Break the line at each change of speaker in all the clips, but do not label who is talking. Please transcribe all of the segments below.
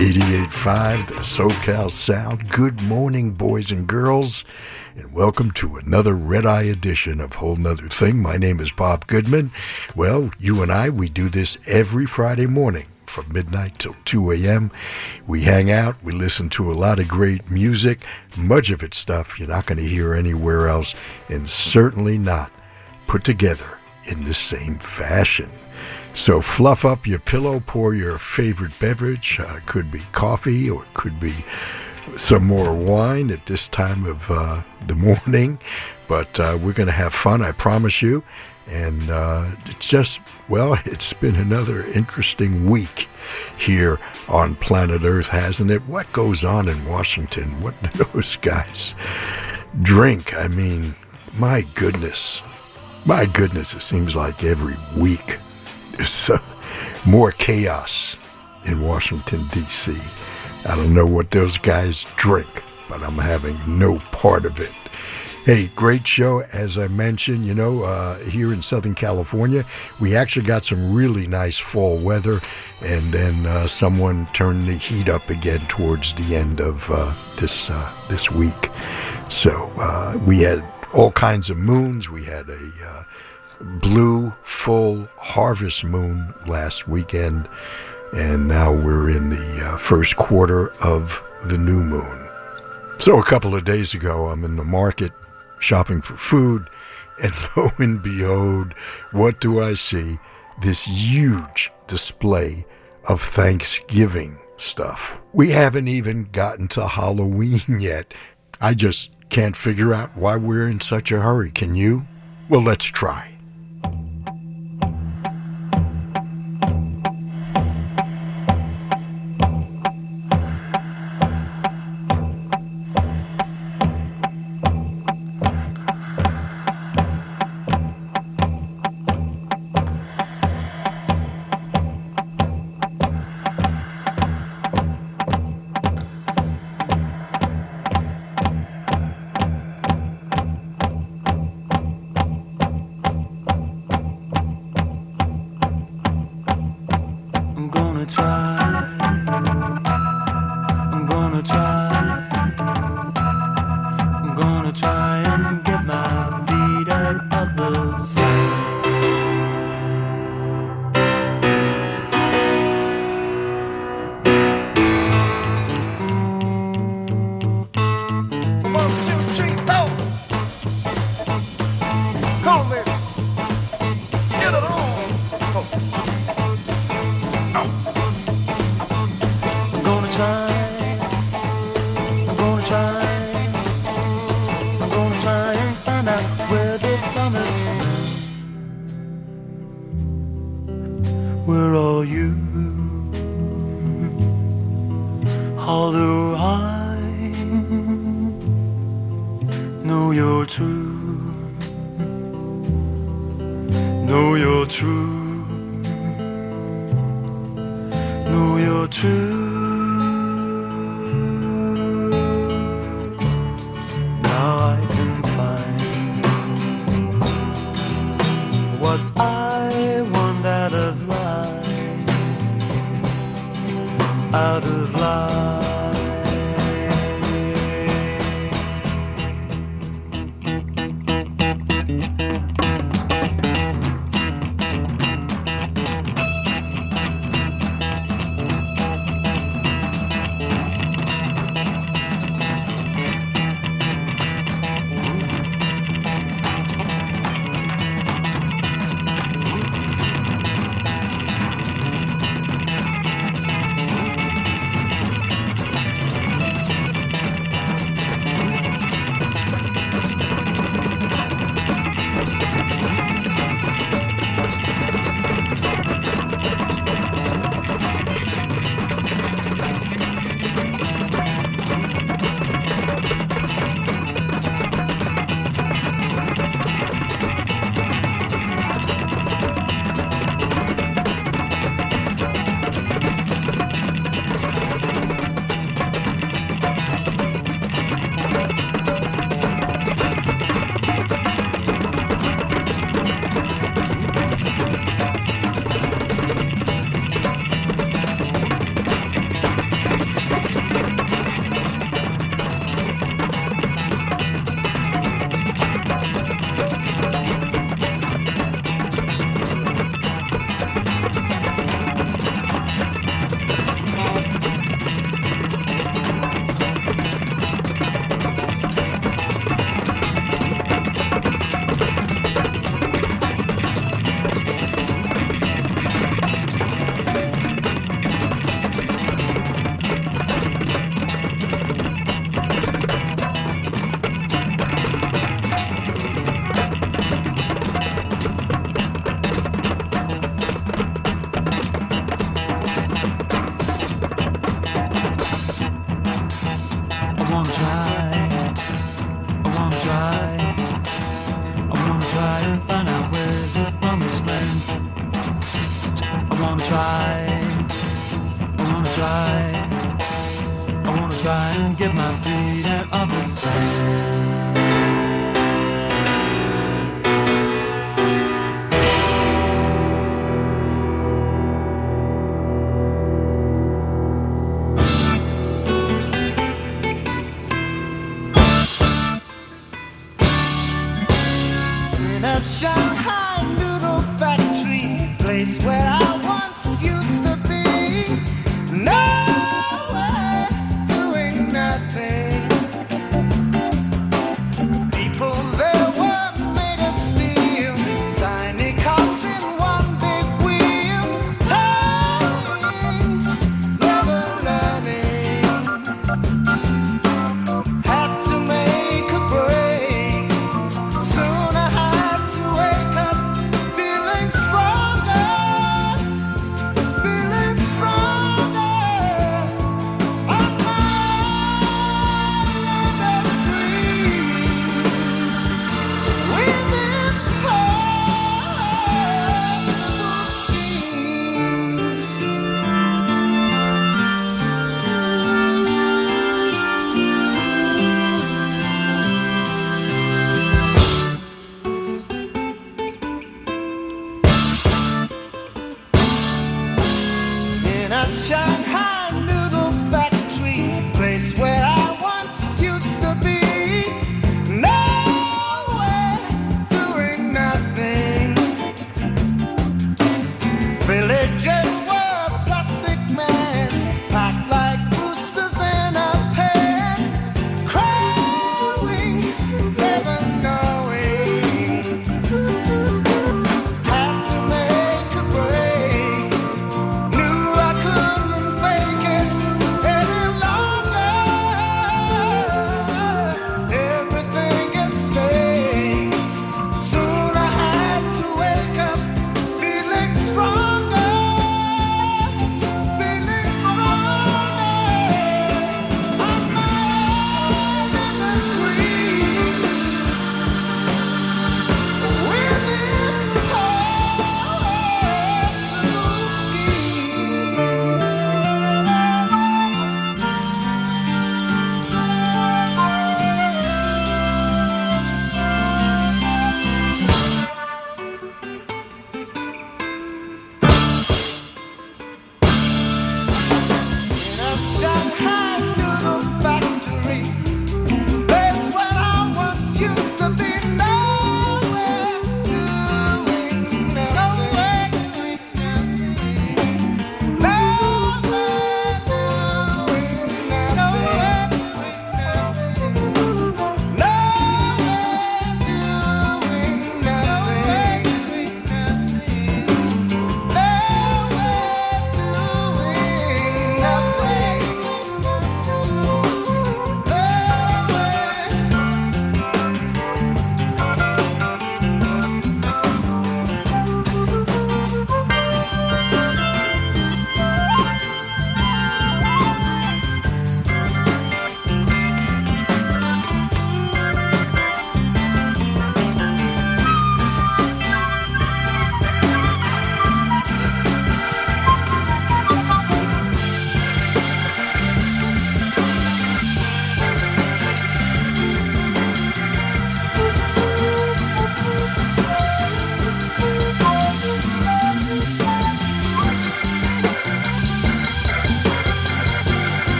88.5, the SoCal Sound. Good morning, boys and girls, and welcome to another Red Eye edition of Whole Nother Thing. My name is Bob Goodman. Well, you and I, we do this every Friday morning from midnight till 2 a.m. We hang out, we listen to a lot of great music, much of it stuff you're not going to hear anywhere else, and certainly not put together in the same fashion. So fluff up your pillow, pour your favorite beverage. Uh, could be coffee or it could be some more wine at this time of uh, the morning. But uh, we're going to have fun, I promise you. And uh, it's just, well, it's been another interesting week here on planet Earth, hasn't it? What goes on in Washington? What do those guys drink? I mean, my goodness. My goodness, it seems like every week there's uh, more chaos in Washington, D.C. I don't know what those guys drink, but I'm having no part of it. Hey, great show. As I mentioned, you know, uh, here in Southern California, we actually got some really nice fall weather, and then uh, someone turned the heat up again towards the end of uh, this uh, this week. So uh, we had all kinds of moons. We had a blue full harvest moon last weekend, and now we're in the uh, first quarter of the new moon. So a couple of days ago, I'm in the market shopping for food, and lo and behold, what do I see? This huge display of Thanksgiving stuff. We haven't even gotten to Halloween yet. I just can't figure out why we're in such a hurry. Can you? Well, let's try.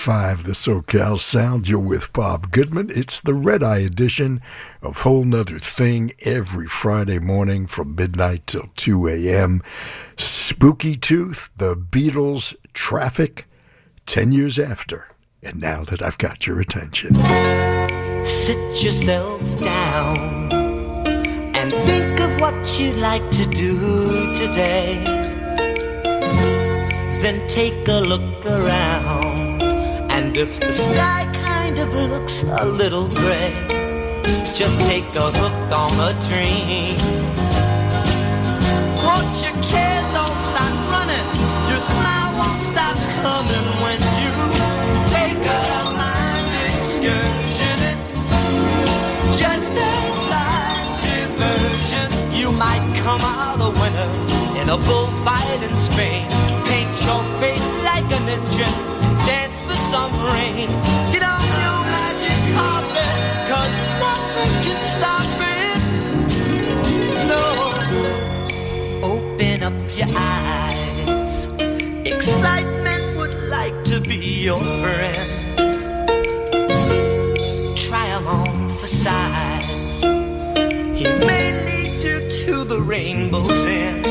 Five, the SoCal Sound. You're with Bob Goodman. It's the Red Eye edition of Whole Nother Thing every Friday morning from midnight till 2 a.m. Spooky Tooth, the Beatles, Traffic, 10 years after. And now that I've got your attention.
Sit yourself down and think of what you'd like to do today. Then take a look around, and if the sky kind of looks a little gray, just take a hook on a dream. Won't your cares all start running? Your smile won't stop coming when you take a mind excursion. It's just a slight diversion. You might come out a winner in a bullfight in Spain. Paint your face like a ninja rain. Get on your magic nothing can stop it. No. Open up your eyes. Excitement would like to be your friend. On for size. May lead you to the rainbow's end.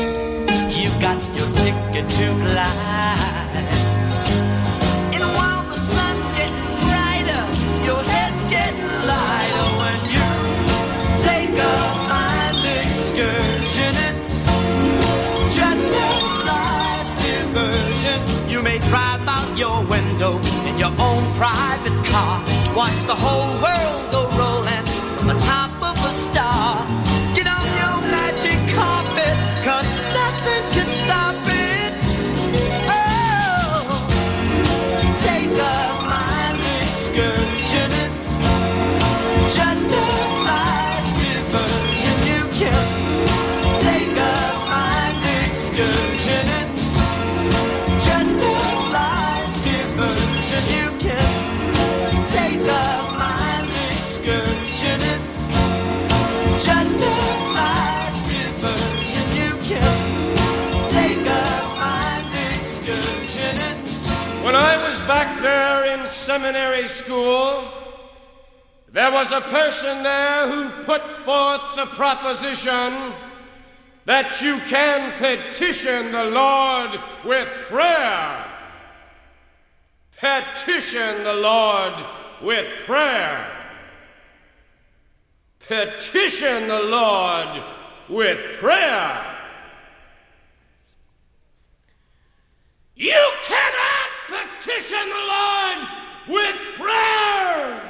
You got your ticket to glide. Car. Watch the whole
seminary school, there was a person there who put forth the proposition that you can petition the Lord with prayer. Petition the Lord with prayer. Petition the Lord with prayer. You cannot petition the Lord with prayer.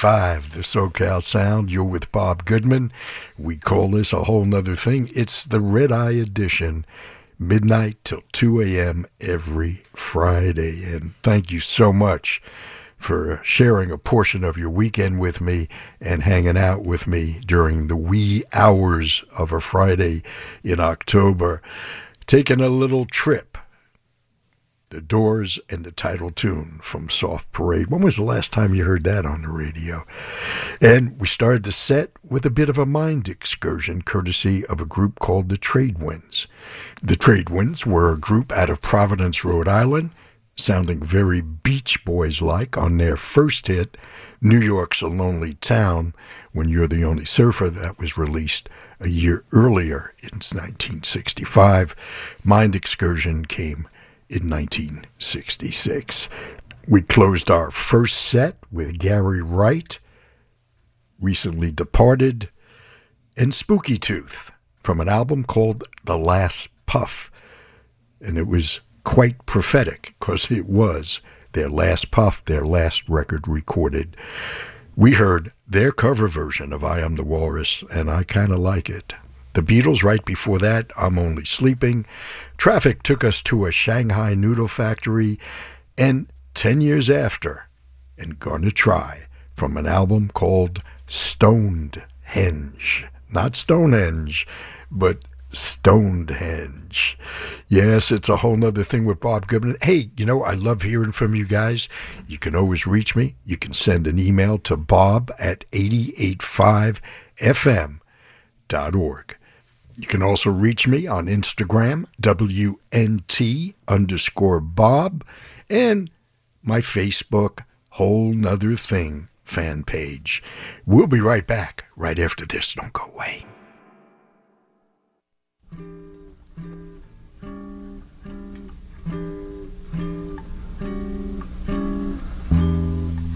88.5, the SoCal Sound. You're with Bob Goodman. We call this a whole nother thing. It's the Red Eye Edition, midnight till 2 a.m. every Friday. And thank you so much for sharing a portion of your weekend with me and hanging out with me during the wee hours of a Friday in October. Taking a little trip the Doors and the title tune from Soft Parade. When was the last time you heard that on the radio? And we started the set with a bit of a mind excursion courtesy of a group called the Tradewinds. The Tradewinds were a group out of Providence, Rhode Island, sounding very Beach Boys like on their first hit, New York's a Lonely Town, when You're the Only Surfer, that was released a year earlier in 1965. Mind Excursion came in 1966. We closed our first set with Gary Wright, recently departed, and Spooky Tooth from an album called The Last Puff. And it was quite prophetic because it was their last puff, their last record recorded. We heard their cover version of I Am the Walrus, and I kind of like it. The Beatles, right before that, I'm Only Sleeping. Traffic took us to a Shanghai noodle factory, and 10 years after, and Gonna Try, from an album called Stoned Henge. Not Stonehenge, but Stonedhenge. Yes, it's a whole nother thing with Bob Goodman. Hey, you know, I love hearing from you guys. You can always reach me. You can send an email to bob at 885fm.org. You can also reach me on Instagram, WNT underscore Bob, and my Facebook, Whole Nother Thing fan page. We'll be right back right after this. Don't go away.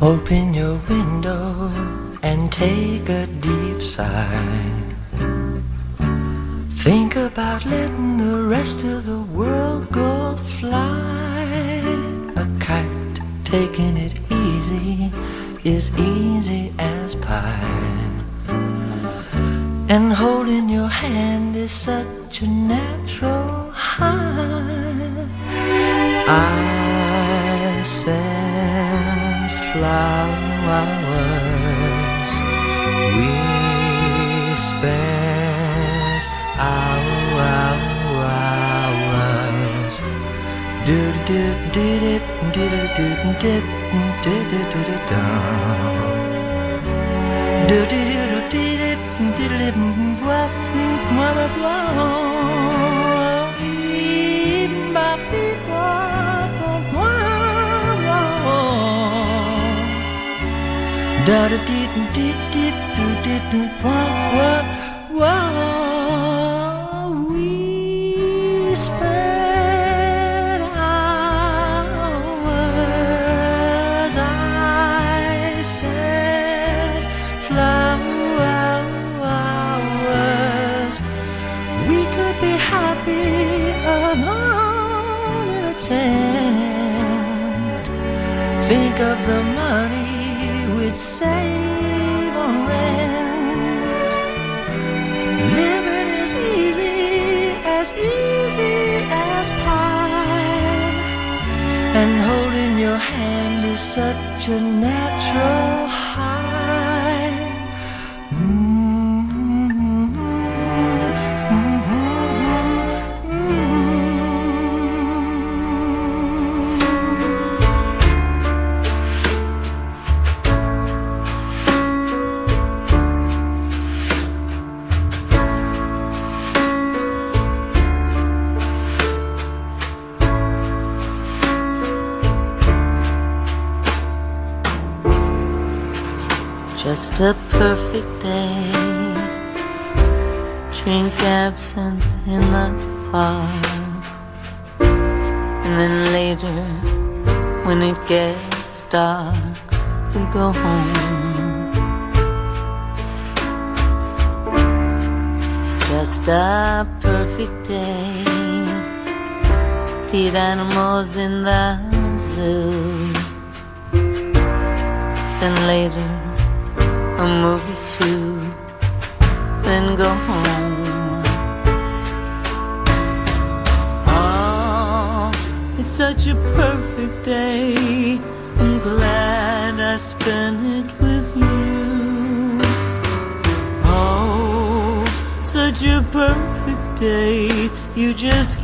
Open your window and take a deep sigh. Think about letting the rest of the world go fly. A kite taking it easy is easy as pie. And holding your hand is such a natural high. I send flowers. We spent Da da dee dee dee do dee do wah wah wah. Think of the money we'd save on rent. Living is easy, as easy as pie. And holding your hand is such a natural high. Perfect day. Drink absinthe in the park. And then later, when it gets dark, we go home. Just a perfect day. Feed animals in the zoo.
then later a movie too, then go home. Oh, it's such a perfect day. I'm glad I spent it with you. Oh, such a perfect day. You just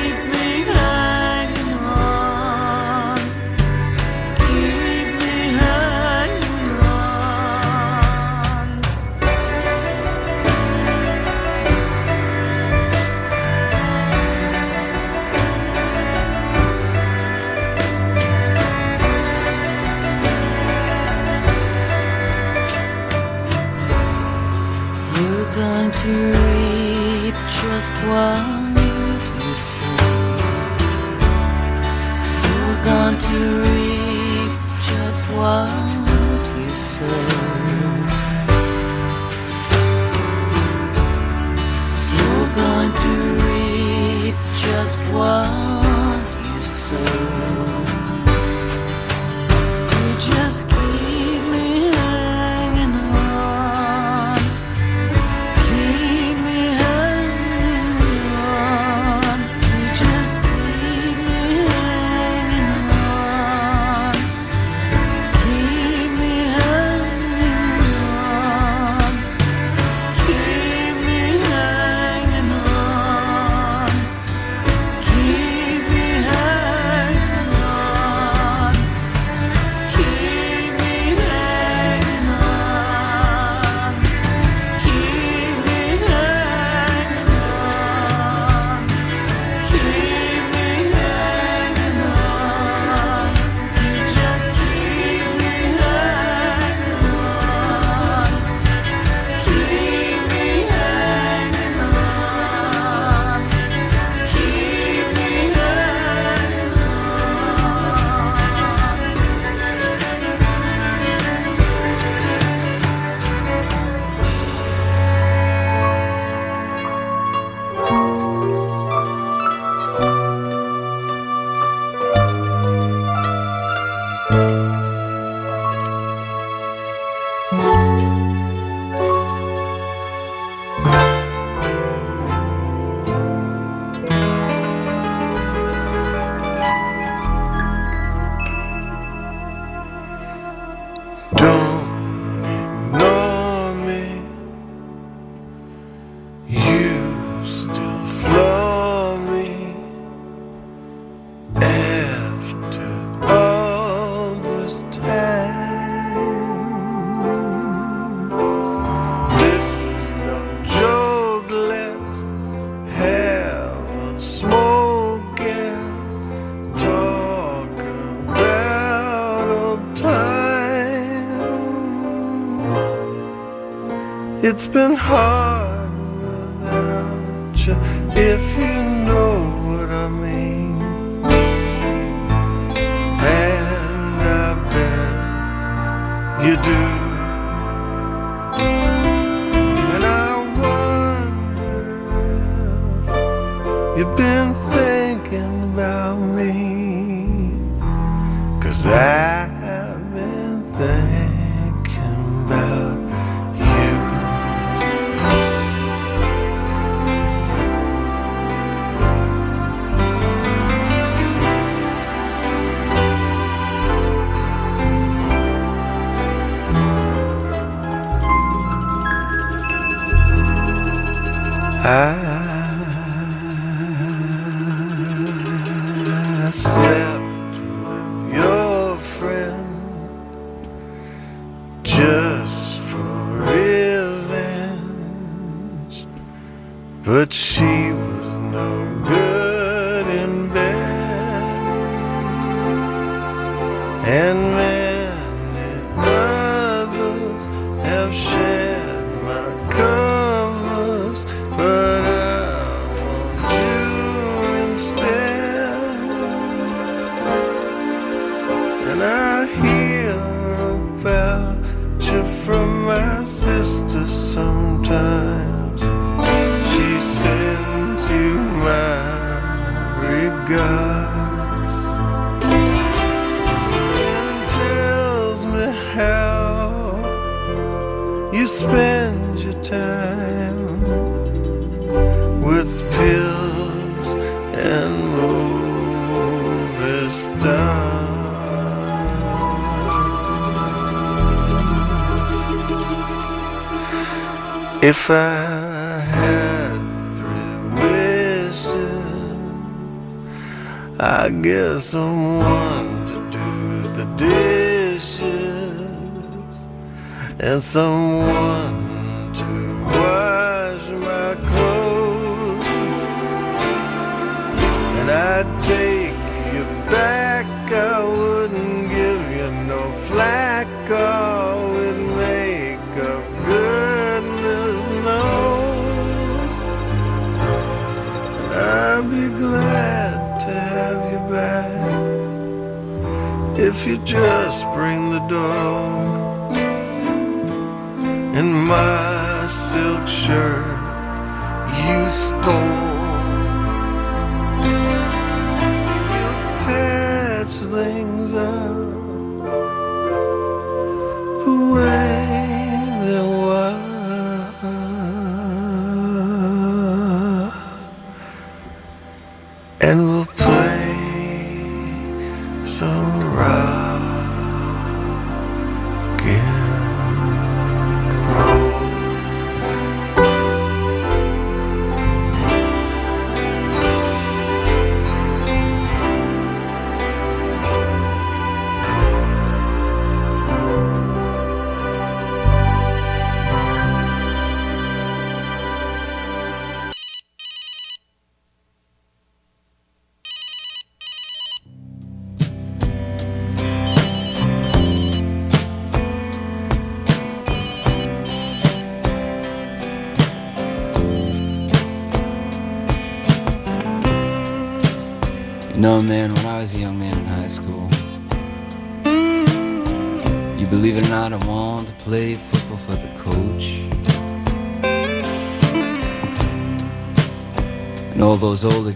you going to reap just what you. You're going to reap just what
It's been hard without you, if you know what I mean. And I bet you do. And I wonder if you've been thinking about me. Cause I've A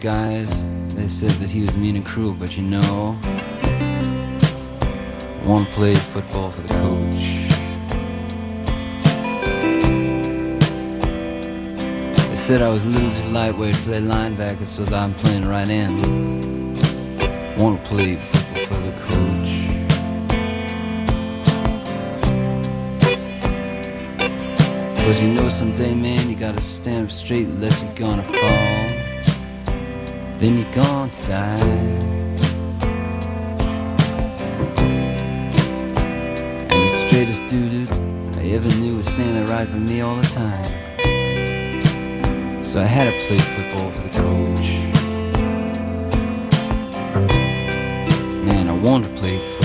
guys, they said that he was mean and cruel, but you know, one played football for the coach. They said I was a little too lightweight to play linebacker, so I'm playing right end. One played football for the coach. Cause you know someday, man, you gotta stand up straight unless you're gonna fall then you're going to die. And the straightest dude I ever knew was standing right by me all the time. So I had to play football for the coach. Man, I wanted to play football.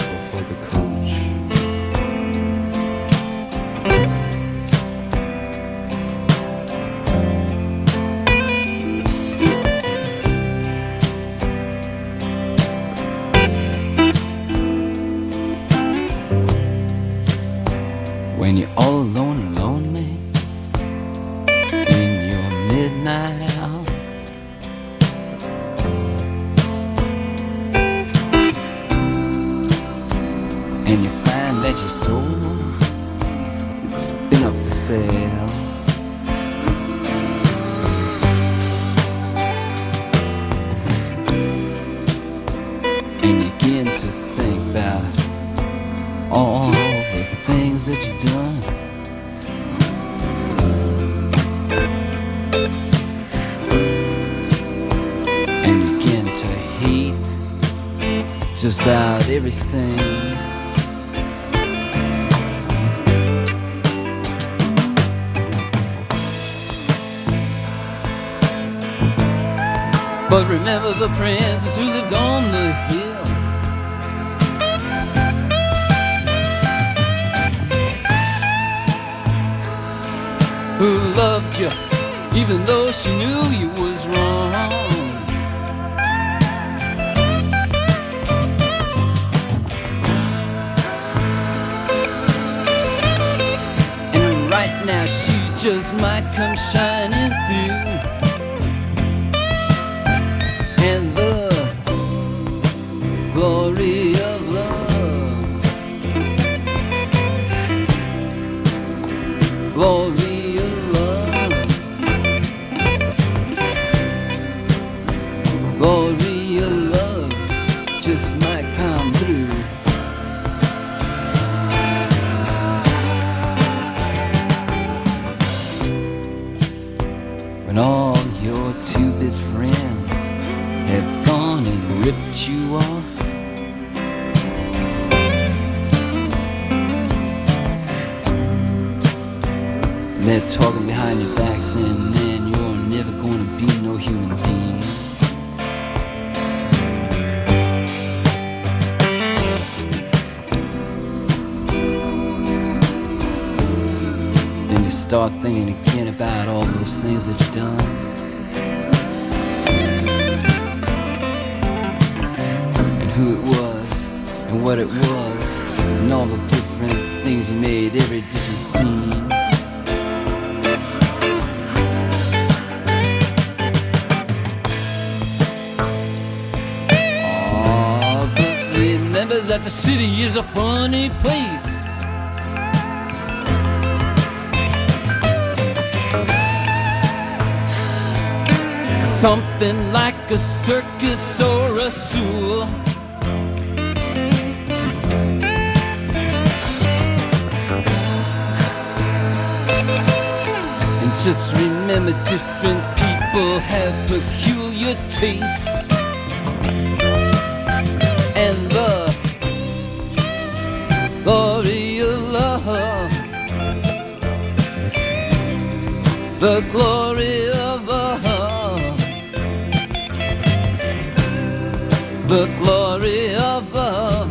The
glory of love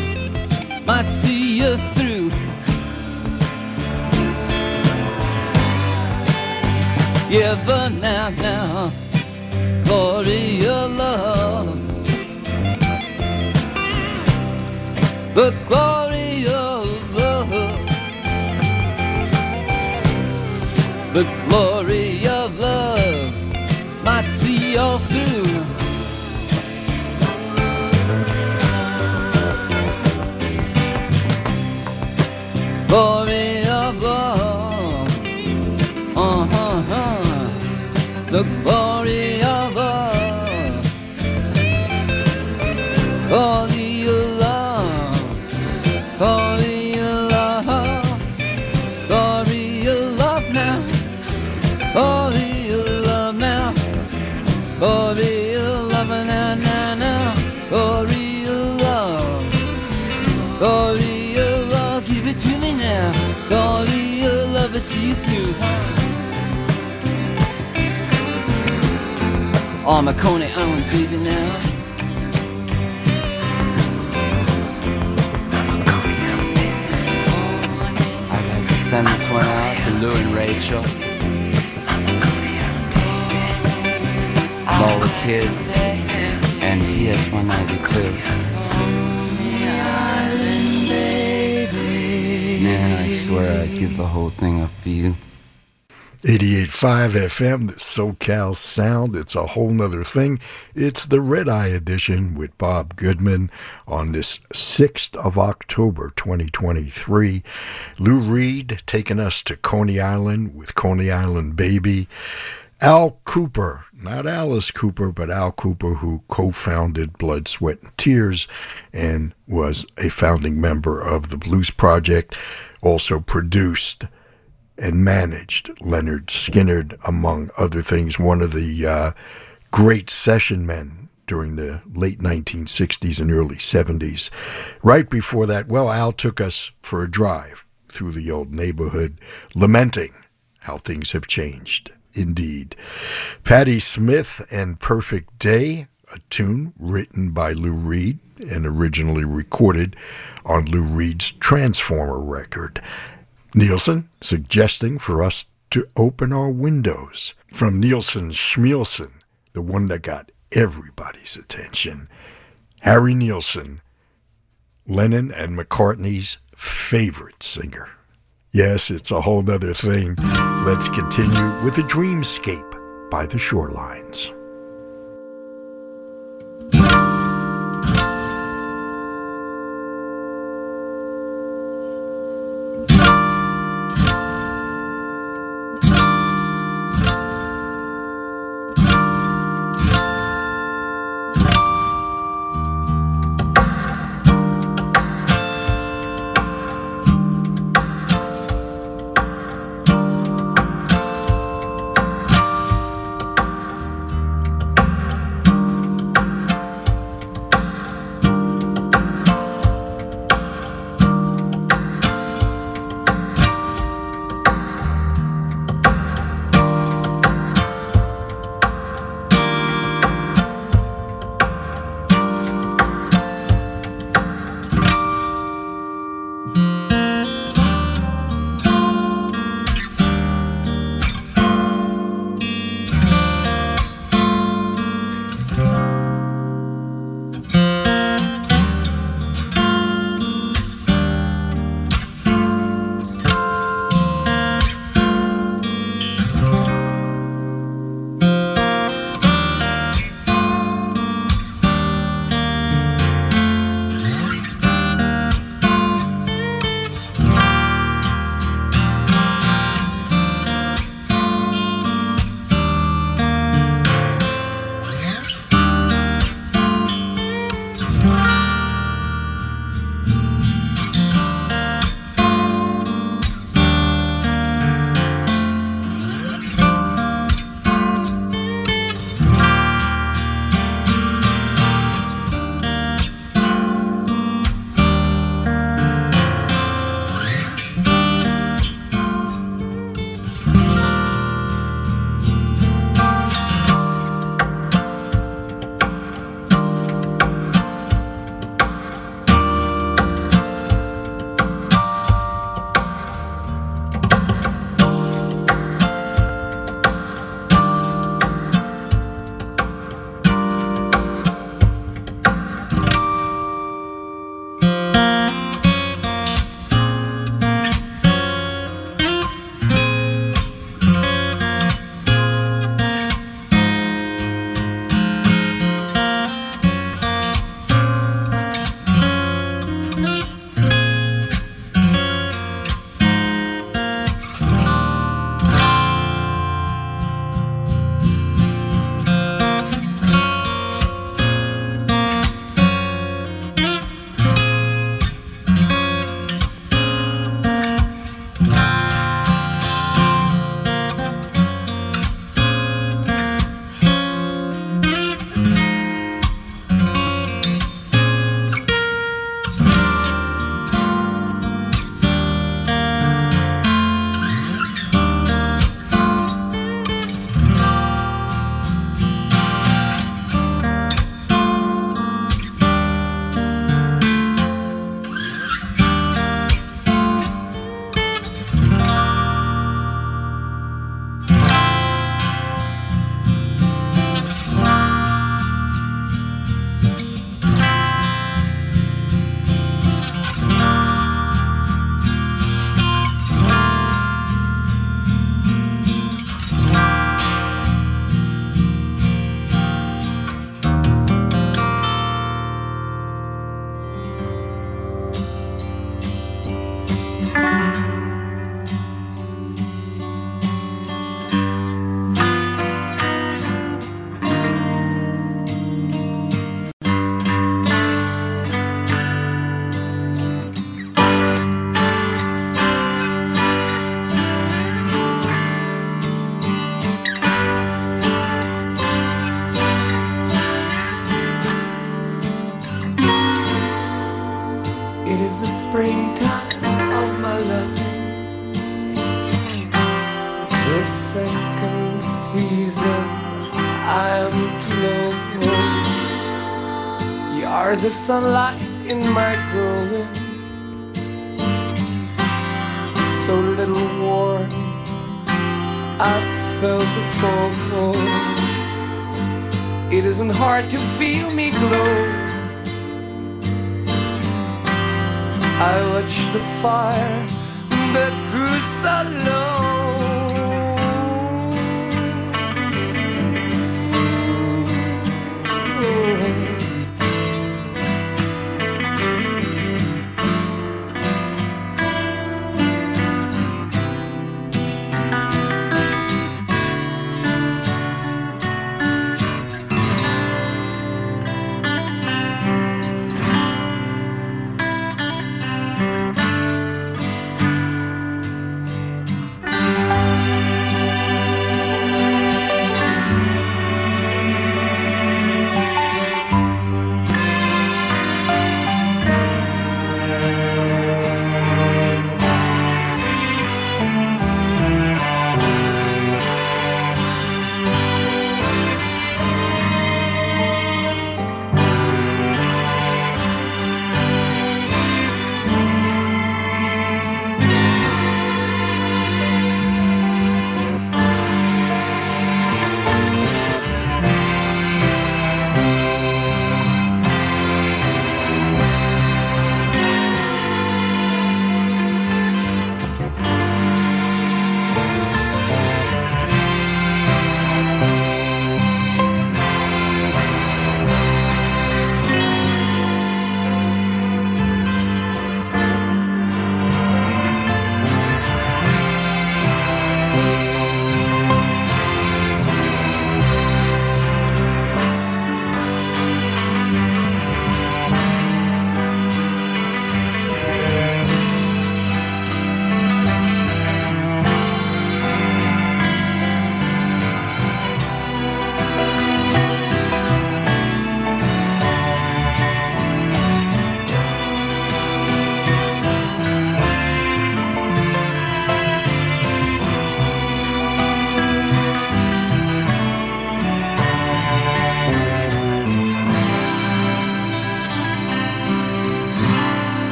might see you through. Yeah, but now, now, glory of love. The glory My Coney Island, baby, now. I'd like to send this one out to Lou and Rachel. Lola Kid. And PS 192. Man, I swear I'd give the whole thing up for you.
88.5 FM, the SoCal sound. It's a whole nother thing. It's the Red Eye edition with Bob Goodman on this 6th of October 2023. Lou Reed taking us to Coney Island with Coney Island Baby. Al Kooper, not Alice Cooper, but Al Kooper, who co founded Blood, Sweat, and Tears and was a founding member of the Blues Project, also produced and managed Lynyrd Skynyrd, among other things, one of the uh, great session men during the late 1960s and early 70s. Right before that, well, Al took us for a drive through the old neighborhood, lamenting how things have changed. Indeed. Patti Smith and Perfect Day, a tune written by Lou Reed and originally recorded on Lou Reed's Transformer record. Nilsson suggesting for us to open our windows from Nilsson's Schmilsson, the one that got everybody's attention. Harry Nilsson, Lennon and McCartney's favorite singer. Yes, it's a whole nother thing. Let's continue with a dreamscape by the shorelines.
The sunlight in my growing So little warmth I've felt before It isn't hard to feel me glow. I watch the fire that grew so low.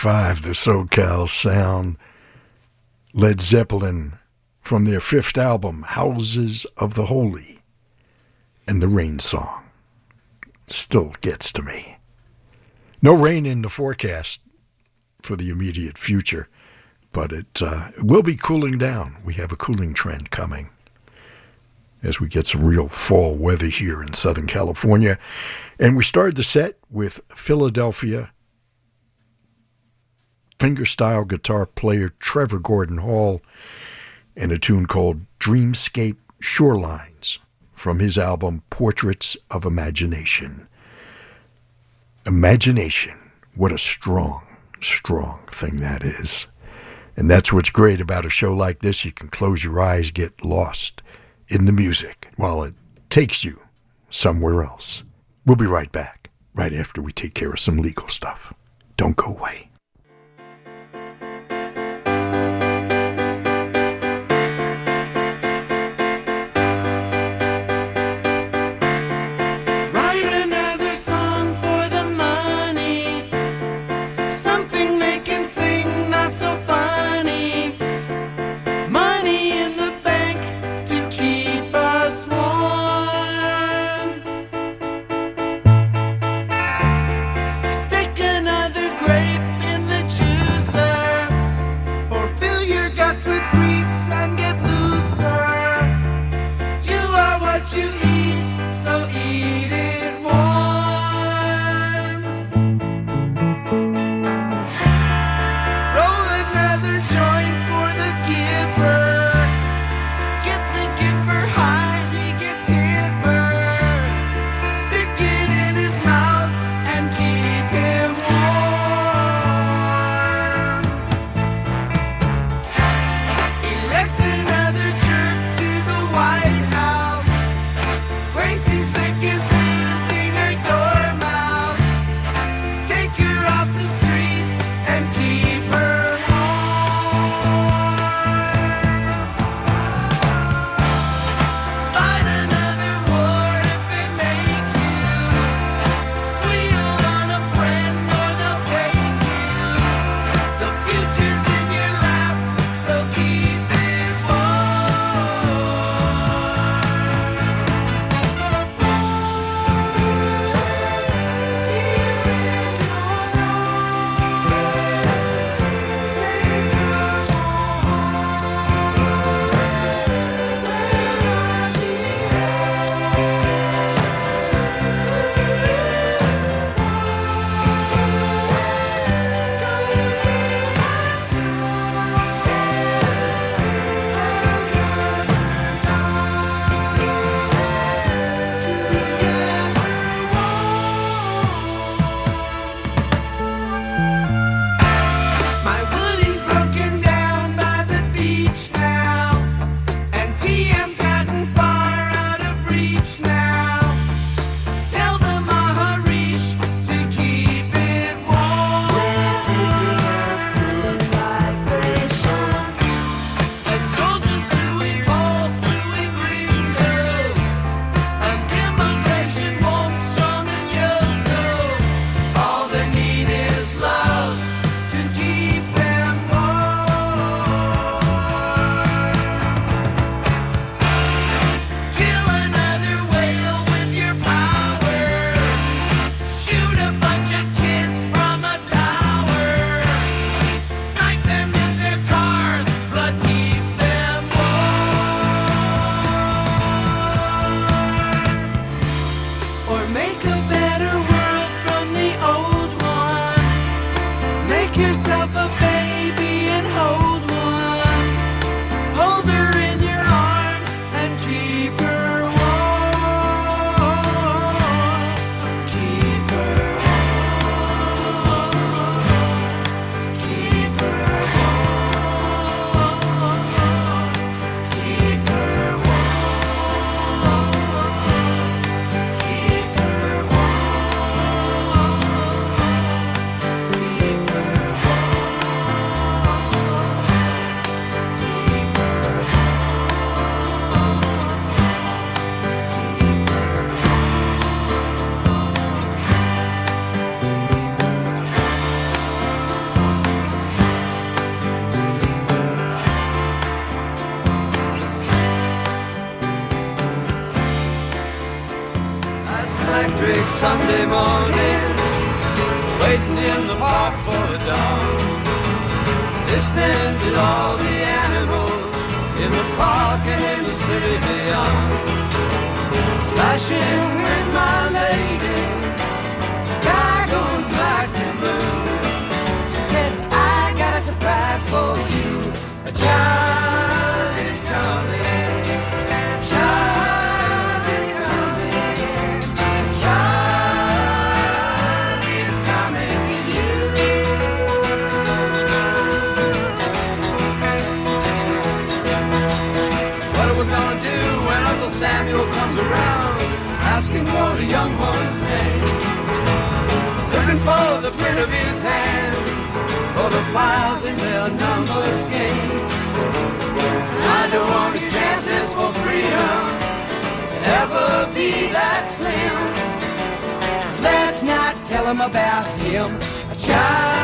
Five, the SoCal Sound. Led Zeppelin from their fifth album, Houses of the Holy, and the rain song. Still gets to me. No rain in the forecast for the immediate future, but it, uh, it will be cooling down. We have a cooling trend coming as we get some real fall weather here in Southern California. And we started the set with Philadelphia fingerstyle guitar player Trevor Gordon Hall and a tune called Dreamscape Shorelines from his album Portraits of Imagination. Imagination, what a strong, strong thing that is. And that's what's great about a show like this. You can close your eyes, get lost in the music while it takes you somewhere else. We'll be right back, right after we take care of some legal stuff. Don't go away.
Him about him. A child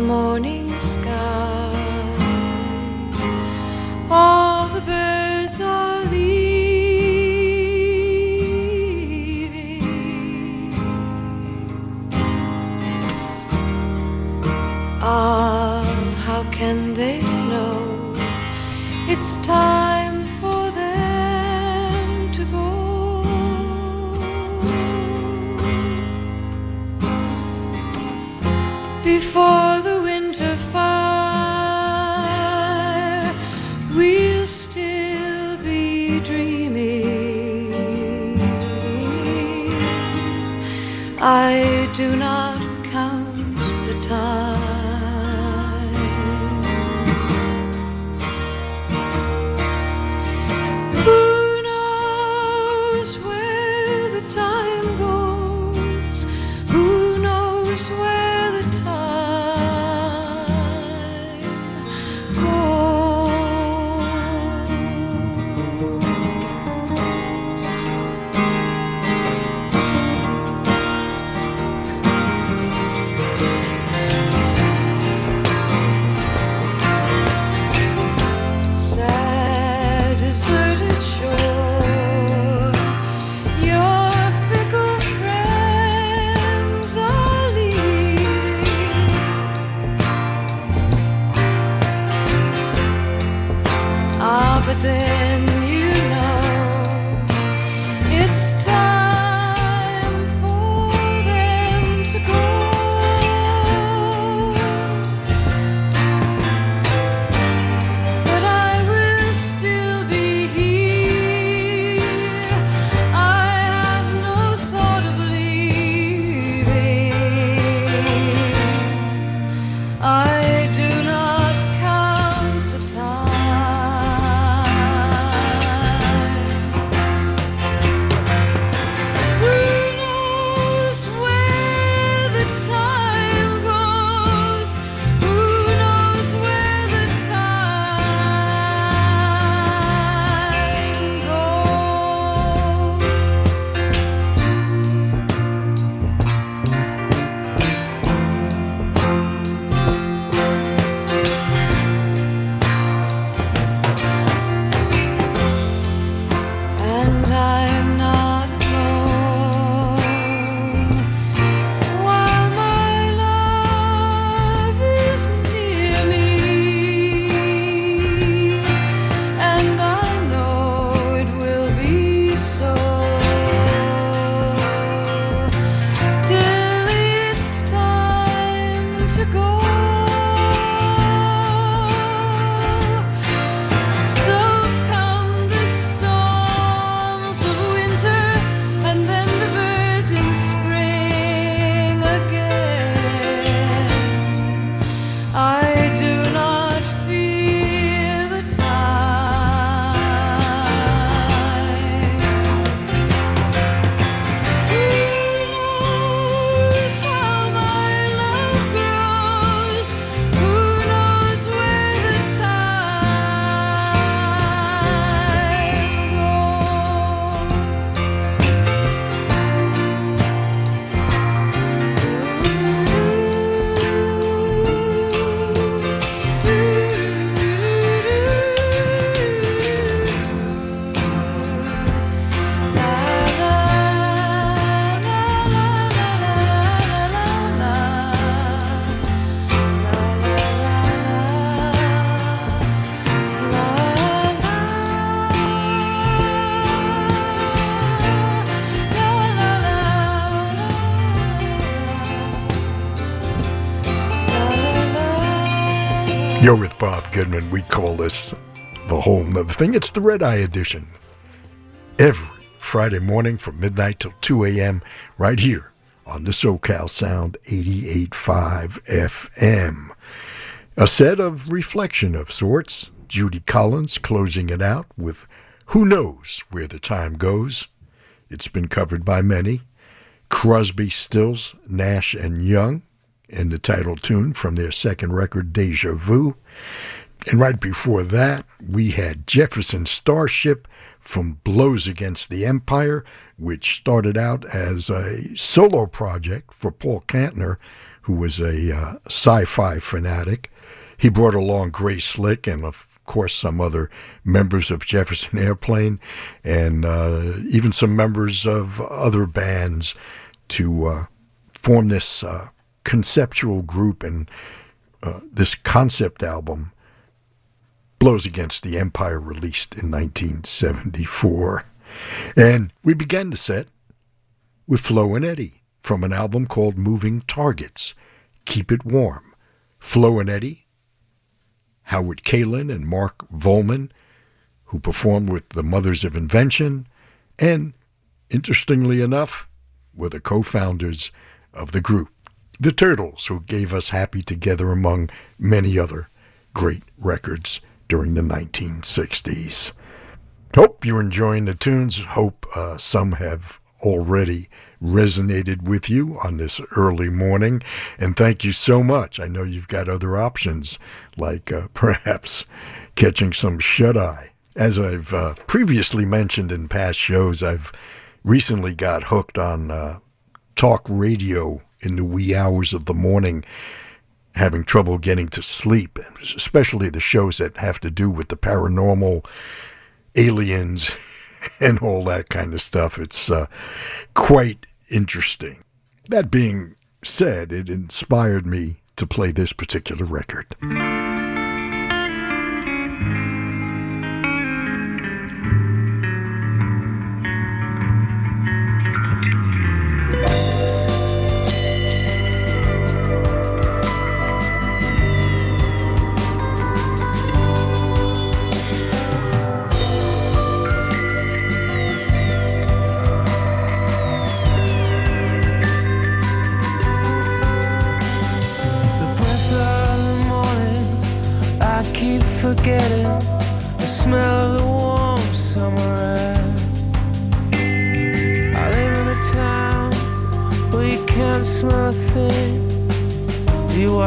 the
morning The
whole nother thing. It's the Red Eye Edition. Every Friday morning from midnight till 2 a.m. right here on the SoCal Sound 88.5 FM. A set of reflection of sorts. Judy Collins closing it out with Who Knows Where the Time Goes. It's been covered by many. Crosby, Stills, Nash, and Young in the title tune from their second record, Deja Vu. And right before that, we had Jefferson Starship from Blows Against the Empire, which started out as a solo project for Paul Kantner, who was a uh, sci fi fanatic. He brought along Grace Slick and, of course, some other members of Jefferson Airplane and uh, even some members of other bands to uh, form this uh, conceptual group and uh, this concept album blows against the empire released in 1974 and we began the set with flo and eddie from an album called moving targets keep it warm. Flo and eddie howard kaylan and mark volman who performed with the mothers of invention and interestingly enough were the co-founders of the group the Turtles, who gave us Happy Together among many other great records during the 1960s. Hope you're enjoying the tunes. Hope uh, some have already resonated with you on this early morning. And thank you so much. I know you've got other options, like uh, perhaps catching some shut eye. As I've uh, previously mentioned in past shows, I've recently got hooked on uh, talk radio in the wee hours of the morning, having trouble getting to sleep, especially the shows that have to do with the paranormal, aliens, and all that kind of stuff. It's uh, quite interesting. That being said, it inspired me to play this particular record.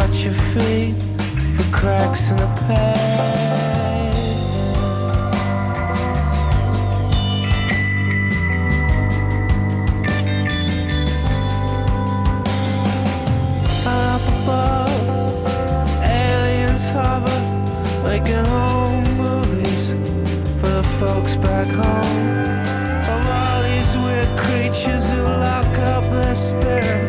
Watch your feet for cracks in the pavement. up above, aliens hover, making home movies for the folks back home. Of all these weird creatures who lock up their spirits,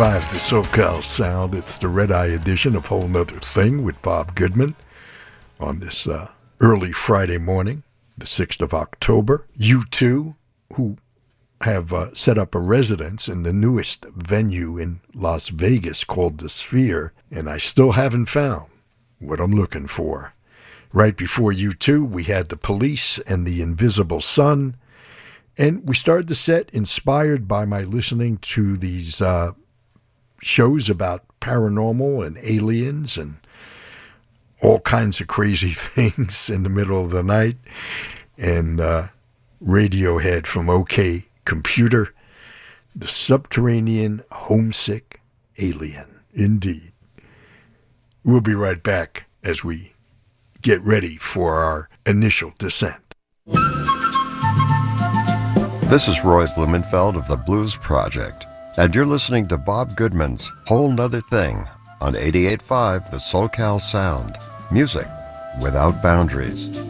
88.5 The SoCal Sound. It's the Red Eye edition of Whole Nother Thing with Bob Goodman on this uh, early Friday morning, the 6th of October. U2, who have uh, set up a residence in the newest venue in Las Vegas called The Sphere, and I still haven't found what I'm looking for. Right before U2, we had the police and the invisible sun. And we started the set inspired by my listening to these uh, shows about paranormal and aliens and all kinds of crazy things in the middle of the night. And uh, Radiohead from OK Computer, the subterranean homesick alien. Indeed. We'll be right back as we get ready for our initial descent.
This is Roy Blumenfeld of the Blues Project, and you're listening to Bob Goodman's Whole Nother Thing on 88.5 The SoCal Sound. Music without boundaries.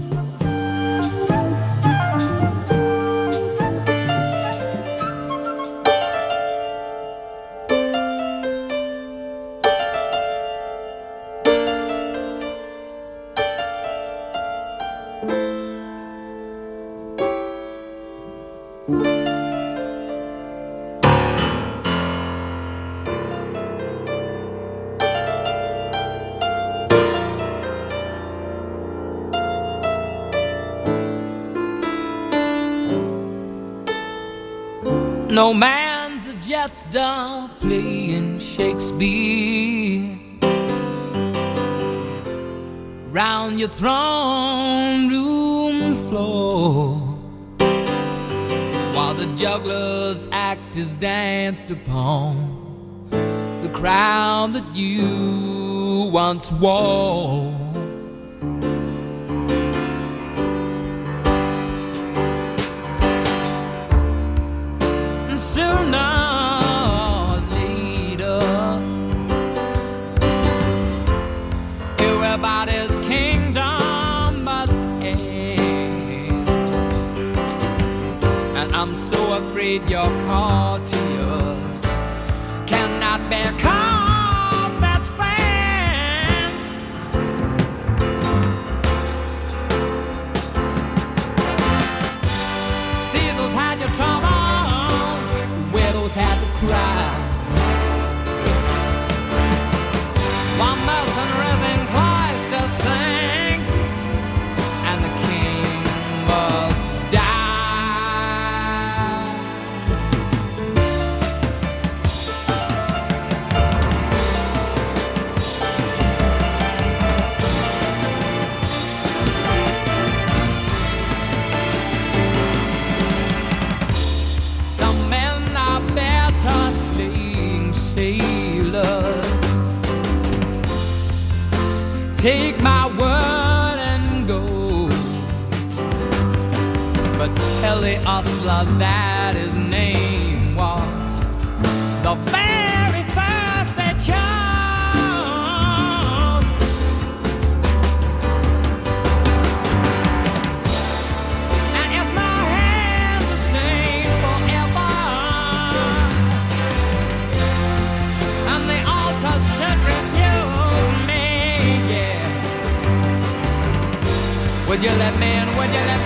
Your throne room floor while the juggler's act is danced upon the crown that you once wore. Afraid your ostler that his name was the very first they chose. And if my hands are stained forever, and the altar should refuse me, yeah. Would you let me in? Would you let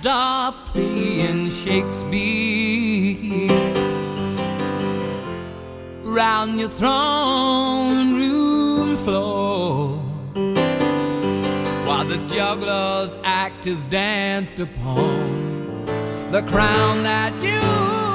stop being Shakespeare.
Round your throne room floor, while the jugglers, actors danced upon the crown that you.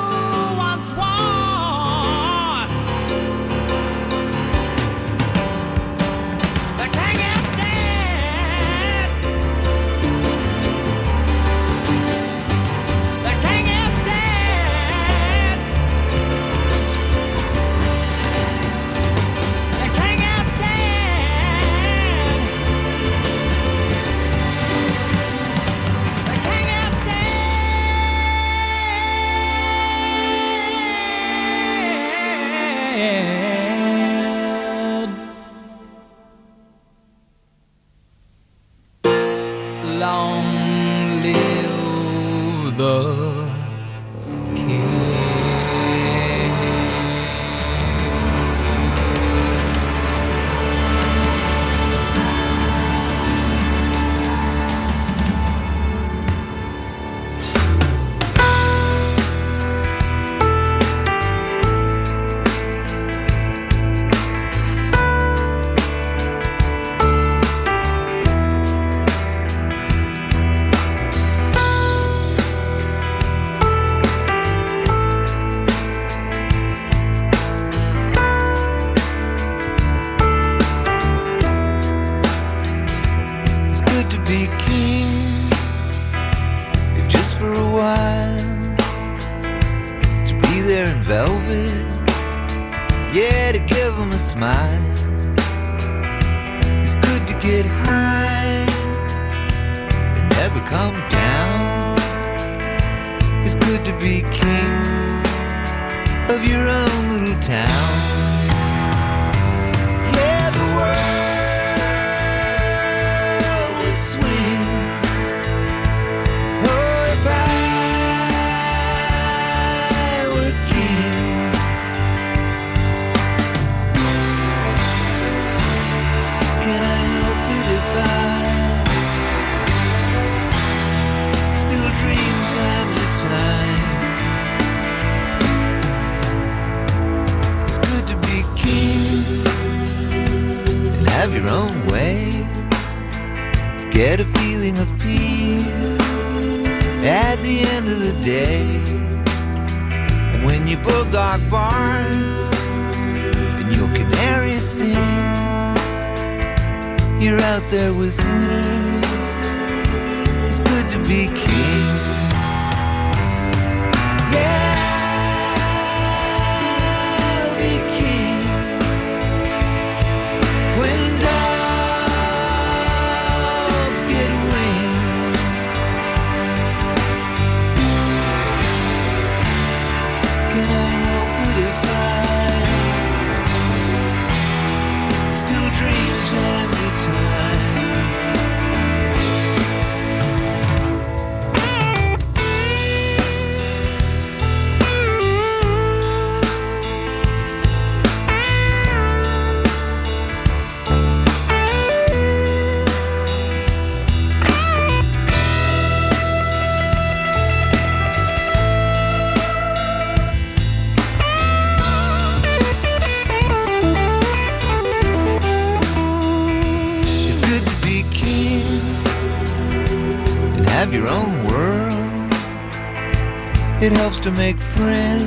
helps to make friends.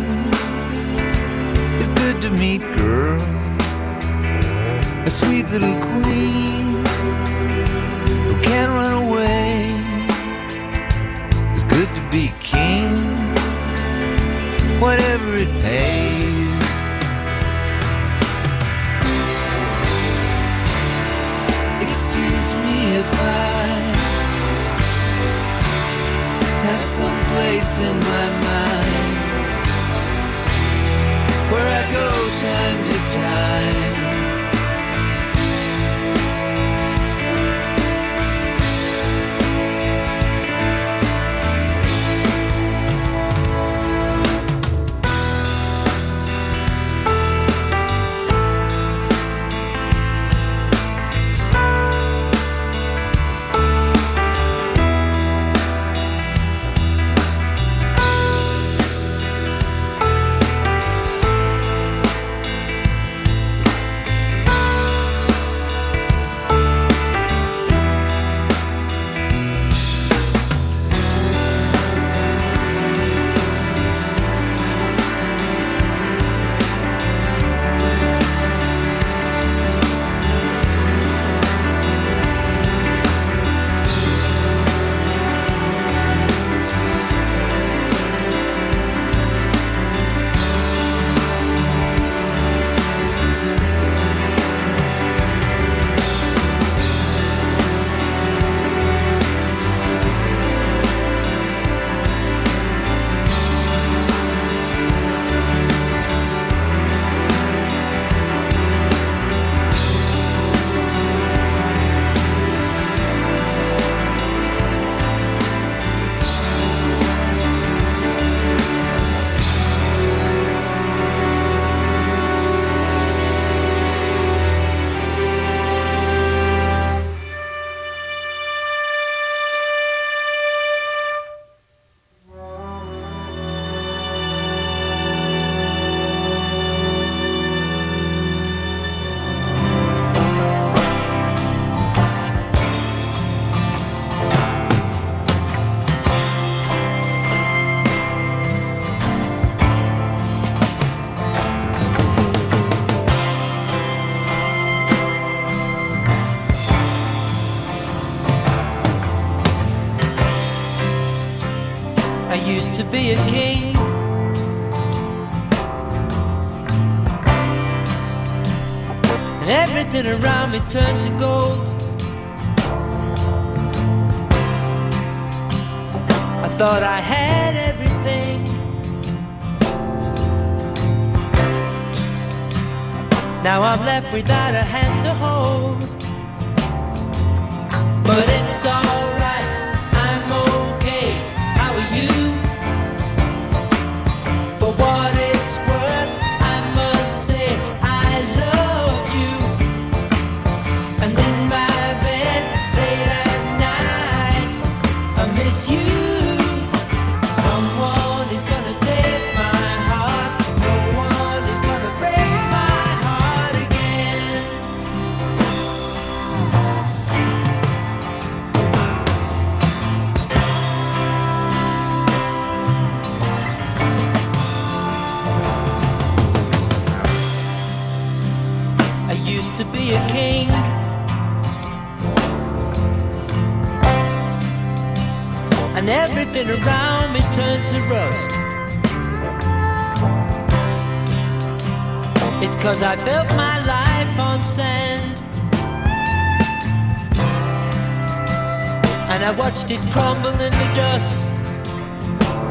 It's good to meet girl, a sweet little queen.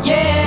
Yeah,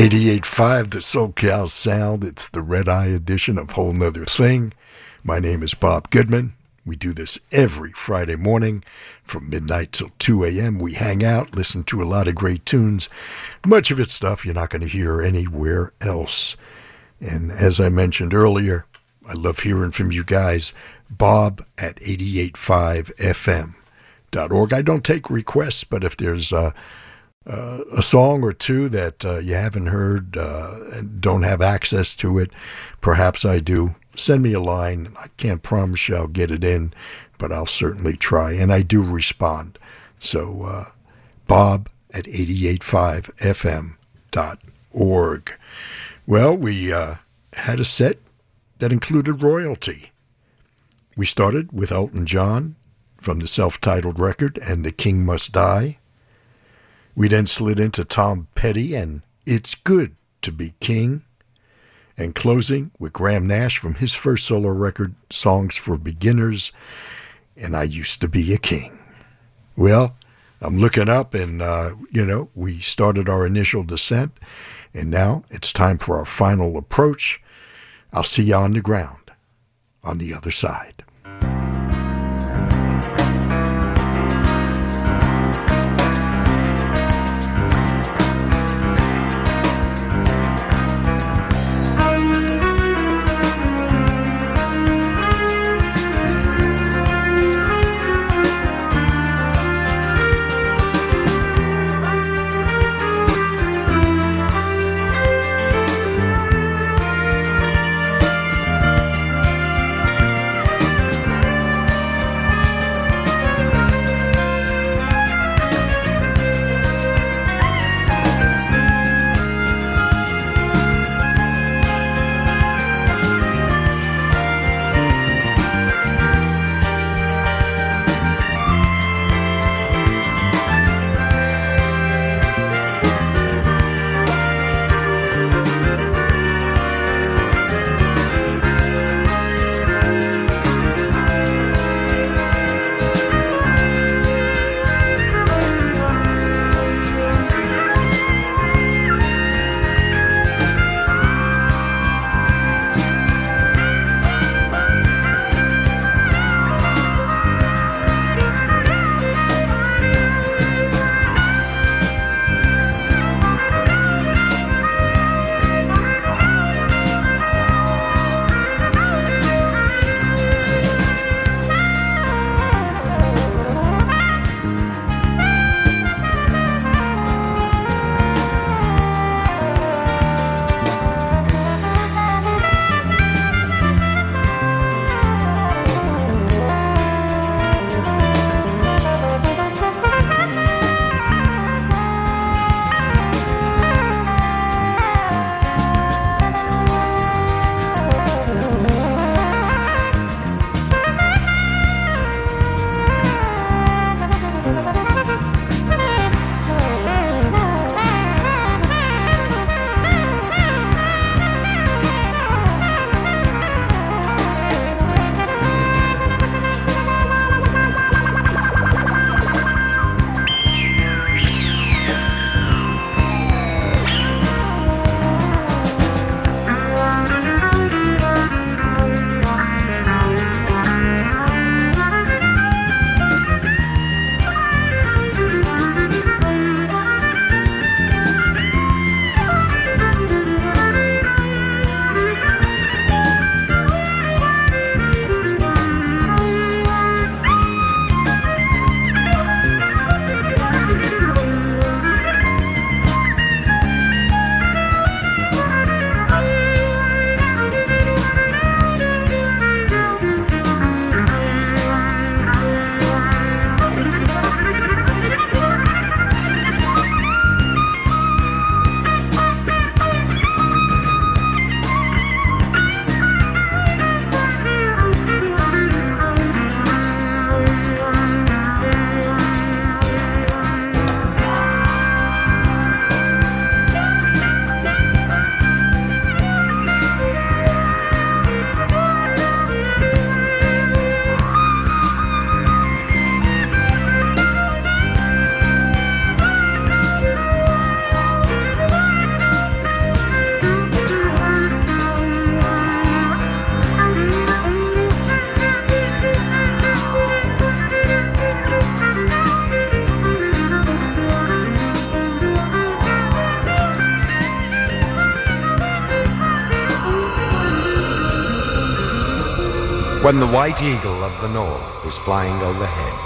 88.5, the
SoCal Sound. It's the red eye edition of Whole Nother Thing. My name is Bob Goodman. We do this every Friday morning from midnight till 2 a.m. We hang out, listen to a lot of great tunes. Much of it's stuff you're not going to hear anywhere else. And as I mentioned earlier, I love hearing from you guys. Bob at 88.5 FM. Org. I don't take requests, but if there's uh, uh, a song or two that uh, you haven't heard uh, and don't have access to it, perhaps I do. Send me a line. I can't promise you I'll get it in, but I'll certainly try, and I do respond. So, uh, Bob at 885fm.org. Well, we uh, had a set that included royalty. We started with Elton John from the self titled record and The King Must Die. We then slid into Tom Petty and It's Good to Be King. And closing with Graham Nash from his first solo record, Songs for Beginners, and I Used to Be a King. Well, I'm looking up and, uh, you know, we started our initial descent, and now it's time for our final approach. I'll see you on the ground on the other side.
When the white eagle of the north is flying overhead,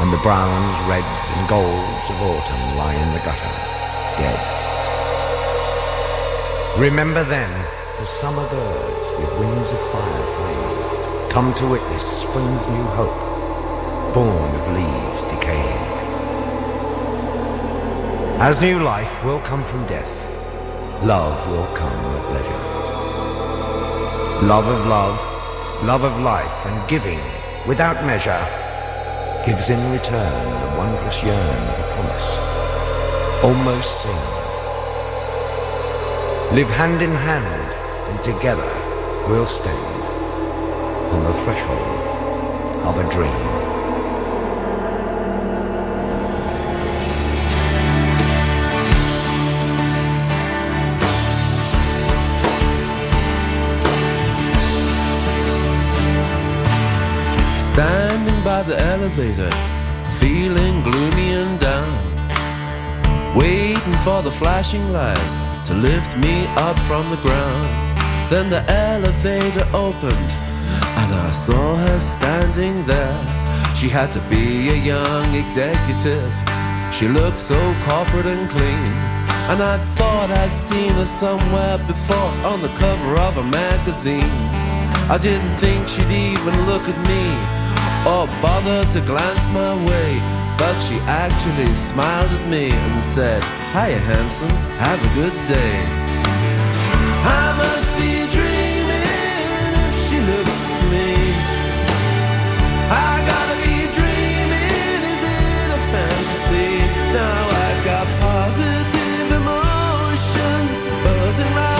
and the browns, reds, and golds of autumn lie in the gutter, dead. Remember then the summer birds with wings of fire flame come to witness spring's new hope, born of leaves decaying. As new life will come from death, love will come at leisure. Love of love, love of life, and giving without measure gives in return the wondrous yearn of a promise. almost seen. Live hand in hand, and together we'll stand on the threshold of a dream.
The elevator, feeling gloomy and down. Waiting for the flashing light to lift me up from the ground. Then the elevator opened, and I saw her standing there. She had to be a young executive. She looked so corporate and clean. And I thought I'd seen her somewhere before on the cover of a magazine. I didn't think she'd even look at me or bother to glance my way. But she actually smiled at me and said, Hiya, handsome, have a good day. I must be dreaming if she looks at me. I gotta be dreaming, is it a fantasy? Now I got positive emotion buzzing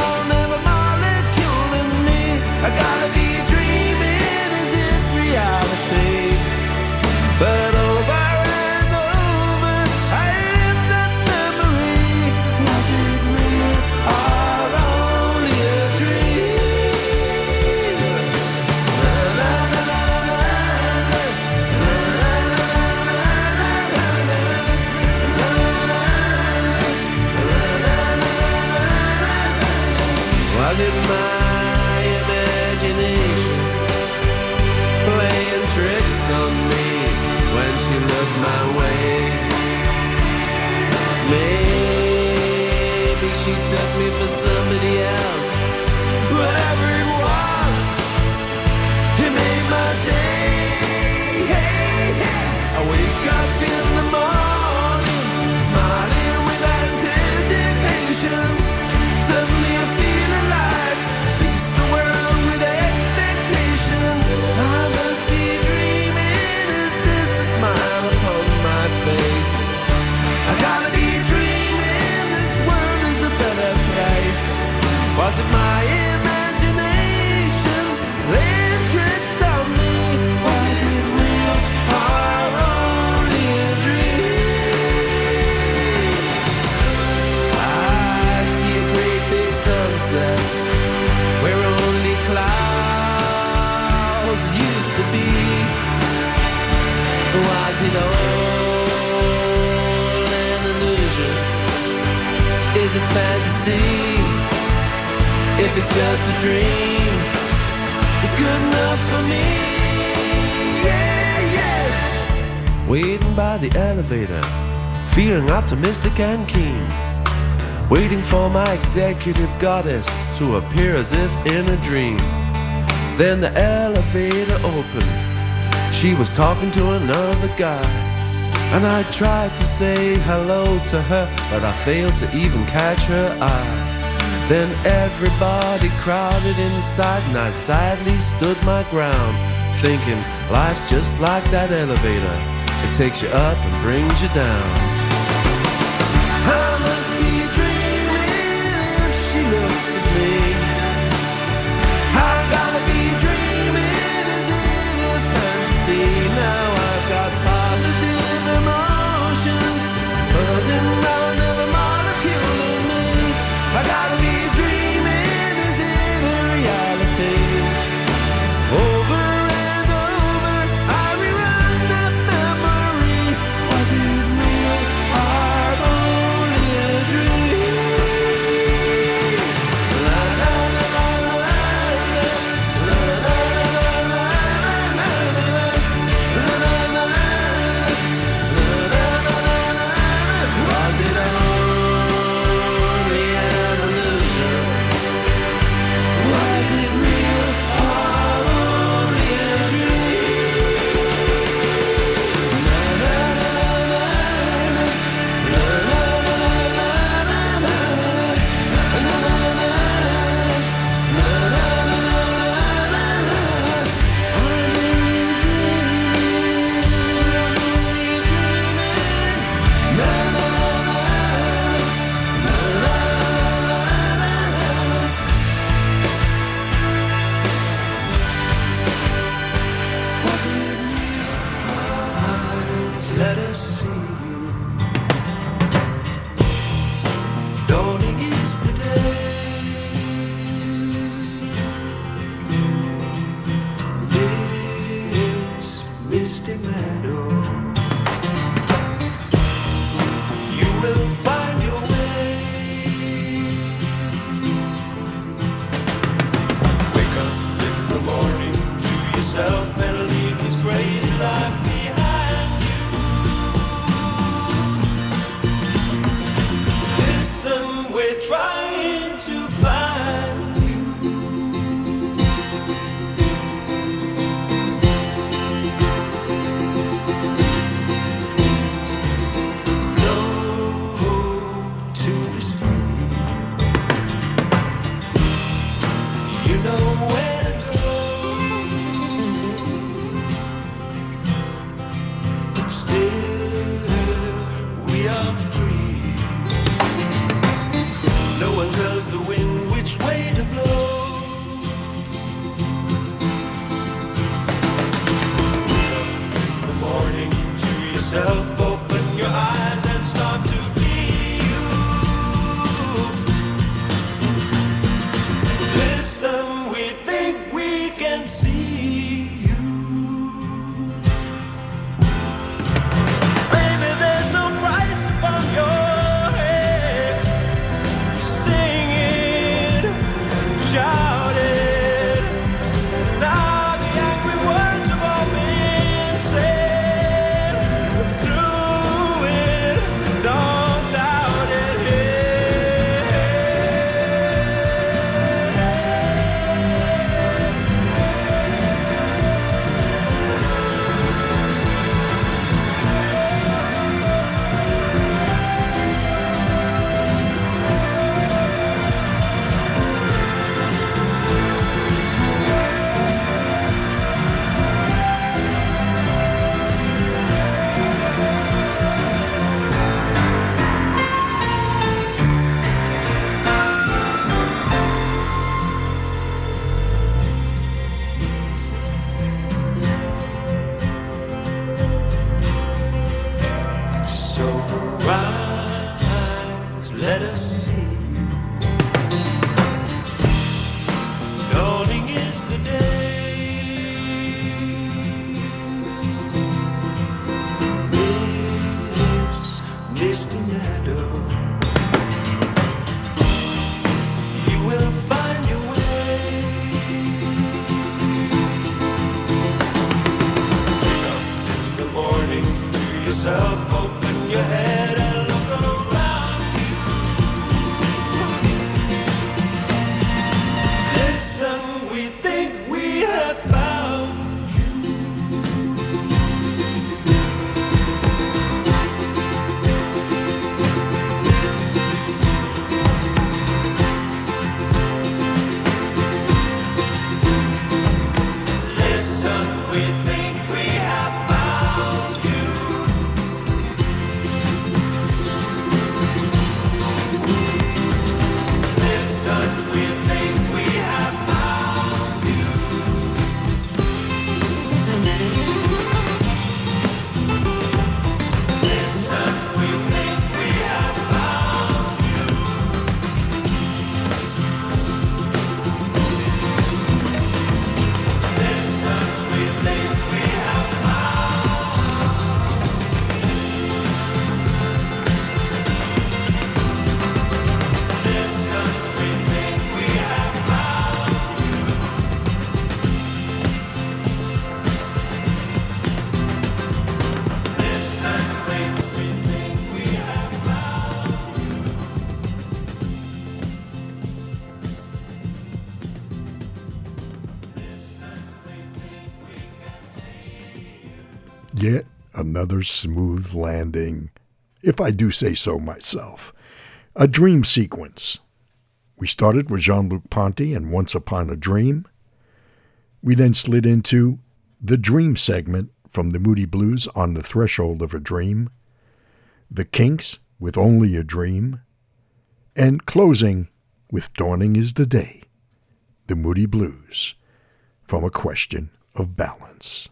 she took me for somebody else. Whatever it was, it made my day. Hey, hey. I wake up fantasy? If it's just a dream, it's good enough for me. Yeah, yeah. Waiting by the elevator, feeling optimistic and keen. Waiting for my executive goddess to appear as if in a dream. Then the elevator opened. She was talking to another guy. And I tried say hello to her, but I failed to even catch her eye. Then everybody crowded inside, and I sadly stood my ground, thinking life's just like that elevator. It takes you up and brings you down.
Another smooth landing, if I do say so myself. A dream sequence. We started with Jean Luc Ponty and Once Upon a Dream. We then slid into the Dream segment from the Moody Blues on the Threshold of a Dream, The Kinks with Only a Dream, and closing with Dawning is the Day, the Moody Blues, from A Question of Balance.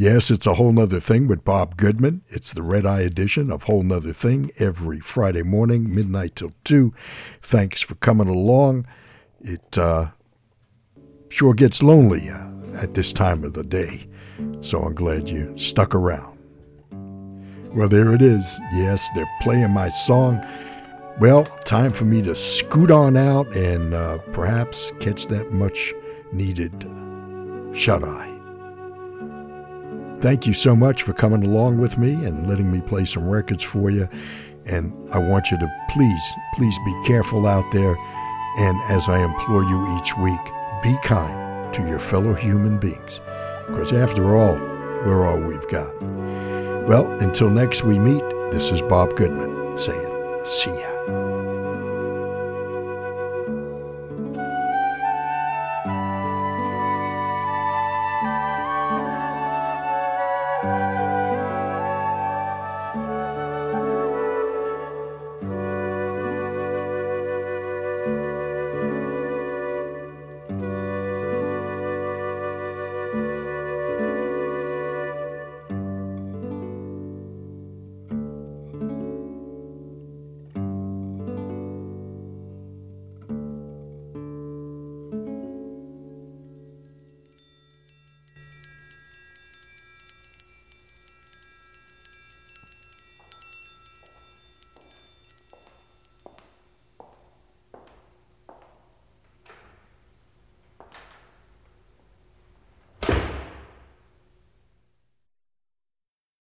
Yes, it's a whole nother thing with Bob Goodman. It's the red eye edition of Whole Nother Thing every Friday morning, midnight till 2. Thanks for coming along. It uh, sure gets lonely uh, at this time of the day, so I'm glad you stuck around. Well, there it is. Yes, they're playing my song. Well, time for me to scoot on out and uh, perhaps catch that much needed shut eye. Thank you so much for coming along with me and letting me play some records for you. And I want you to please, please be careful out there. And as I implore you each week, be kind to your fellow human beings. Because after all, we're all we've got. Well, until next we meet, this is Bob Goodman saying, see ya.